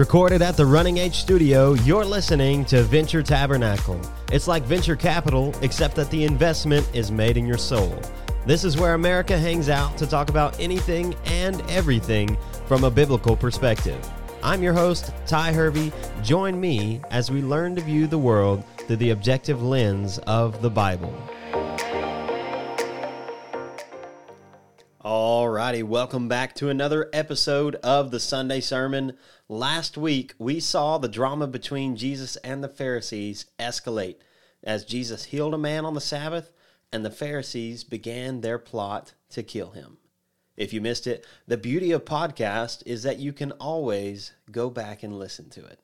Recorded at the Running Age Studio, you're listening to Venture Tabernacle. It's like venture capital, except that the investment is made in your soul. This is where America hangs out to talk about anything and everything from a biblical perspective. I'm your host, Ty Hervey. Join me as we learn to view the world through the objective lens of the Bible. Alrighty, welcome back to another episode of the Sunday Sermon. Last week, we saw the drama between Jesus and the Pharisees escalate as Jesus healed a man on the Sabbath and the Pharisees began their plot to kill him. If you missed it, the beauty of podcast is that you can always go back and listen to it.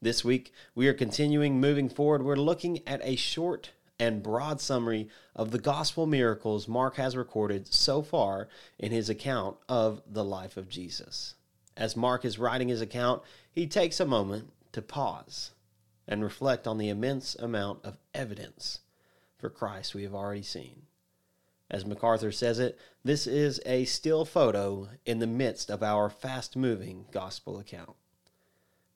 This week, we are continuing moving forward. We're looking at a short and broad summary of the gospel miracles Mark has recorded so far in his account of the life of Jesus. As Mark is writing his account, he takes a moment to pause and reflect on the immense amount of evidence for Christ we have already seen. As MacArthur says it, this is a still photo in the midst of our fast moving gospel account.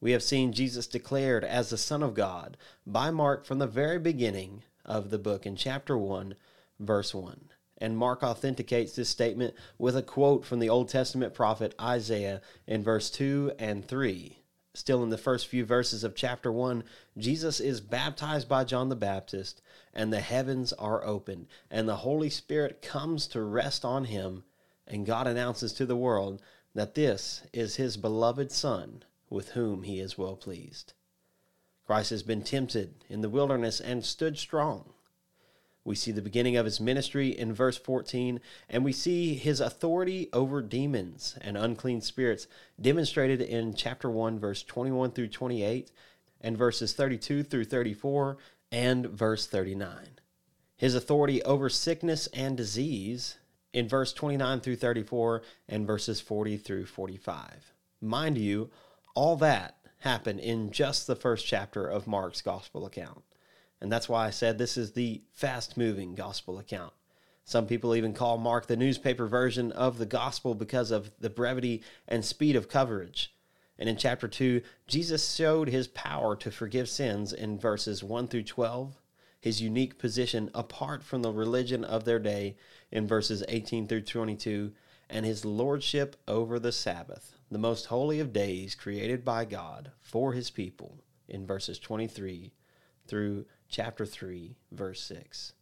We have seen Jesus declared as the Son of God by Mark from the very beginning of the book in chapter 1, verse 1. And Mark authenticates this statement with a quote from the Old Testament prophet Isaiah in verse 2 and 3. Still in the first few verses of chapter 1, Jesus is baptized by John the Baptist, and the heavens are opened, and the Holy Spirit comes to rest on him, and God announces to the world that this is his beloved Son, with whom he is well pleased. Christ has been tempted in the wilderness and stood strong. We see the beginning of his ministry in verse 14, and we see his authority over demons and unclean spirits demonstrated in chapter 1, verse 21 through 28, and verses 32 through 34, and verse 39. His authority over sickness and disease in verse 29 through 34, and verses 40 through 45. Mind you, all that happened in just the first chapter of Mark's gospel account. And that's why I said this is the fast moving gospel account. Some people even call Mark the newspaper version of the gospel because of the brevity and speed of coverage. And in chapter 2, Jesus showed his power to forgive sins in verses 1 through 12, his unique position apart from the religion of their day in verses 18 through 22, and his lordship over the Sabbath, the most holy of days created by God for his people in verses 23 through chapter 3, verse 6.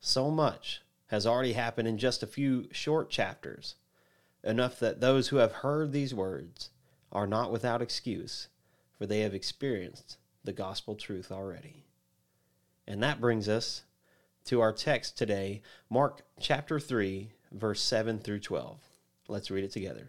So much has already happened in just a few short chapters, enough that those who have heard these words are not without excuse, for they have experienced the gospel truth already. And that brings us to our text today, Mark chapter 3, verse 7 through 12. Let's read it together.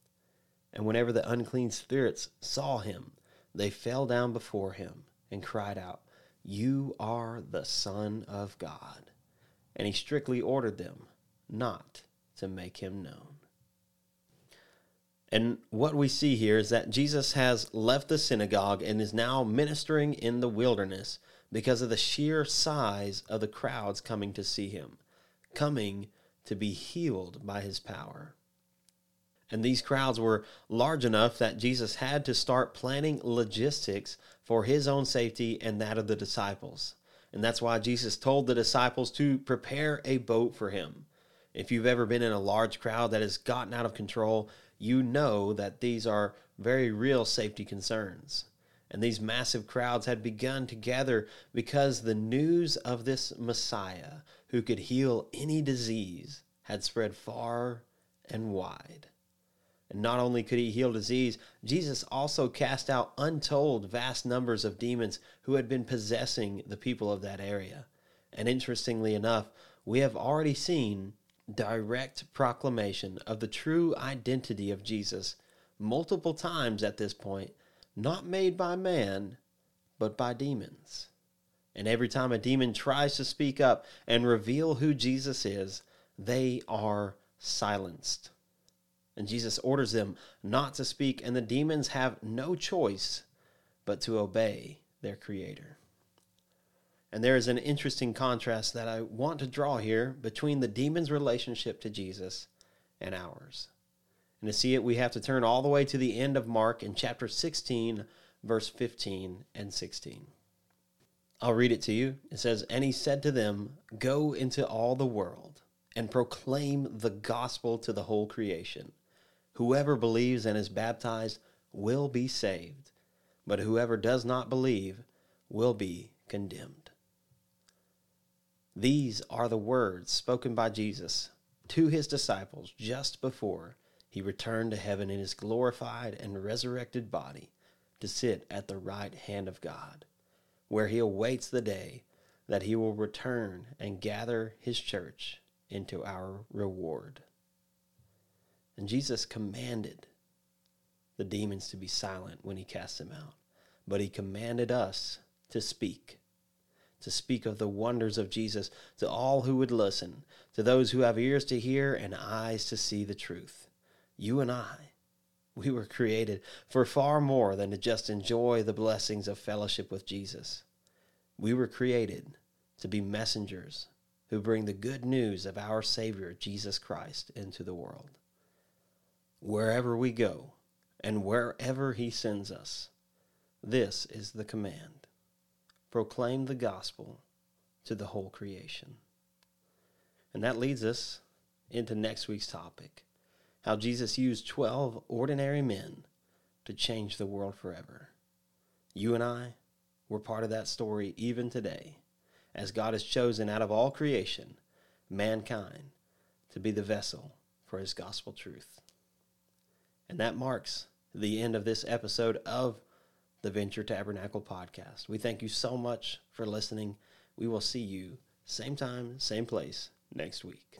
and whenever the unclean spirits saw him, they fell down before him and cried out, You are the Son of God. And he strictly ordered them not to make him known. And what we see here is that Jesus has left the synagogue and is now ministering in the wilderness because of the sheer size of the crowds coming to see him, coming to be healed by his power. And these crowds were large enough that Jesus had to start planning logistics for his own safety and that of the disciples. And that's why Jesus told the disciples to prepare a boat for him. If you've ever been in a large crowd that has gotten out of control, you know that these are very real safety concerns. And these massive crowds had begun to gather because the news of this Messiah who could heal any disease had spread far and wide. And not only could he heal disease, Jesus also cast out untold vast numbers of demons who had been possessing the people of that area. And interestingly enough, we have already seen direct proclamation of the true identity of Jesus multiple times at this point, not made by man, but by demons. And every time a demon tries to speak up and reveal who Jesus is, they are silenced. And Jesus orders them not to speak, and the demons have no choice but to obey their Creator. And there is an interesting contrast that I want to draw here between the demon's relationship to Jesus and ours. And to see it, we have to turn all the way to the end of Mark in chapter 16, verse 15 and 16. I'll read it to you. It says, And he said to them, Go into all the world and proclaim the gospel to the whole creation. Whoever believes and is baptized will be saved, but whoever does not believe will be condemned. These are the words spoken by Jesus to his disciples just before he returned to heaven in his glorified and resurrected body to sit at the right hand of God, where he awaits the day that he will return and gather his church into our reward. And Jesus commanded the demons to be silent when he cast them out, but he commanded us to speak to speak of the wonders of Jesus to all who would listen, to those who have ears to hear and eyes to see the truth. You and I, we were created for far more than to just enjoy the blessings of fellowship with Jesus. We were created to be messengers who bring the good news of our Savior, Jesus Christ, into the world. Wherever we go and wherever He sends us, this is the command proclaim the gospel to the whole creation. And that leads us into next week's topic how Jesus used 12 ordinary men to change the world forever. You and I, we're part of that story even today, as God has chosen out of all creation mankind to be the vessel for his gospel truth. And that marks the end of this episode of the Venture Tabernacle podcast. We thank you so much for listening. We will see you same time, same place next week.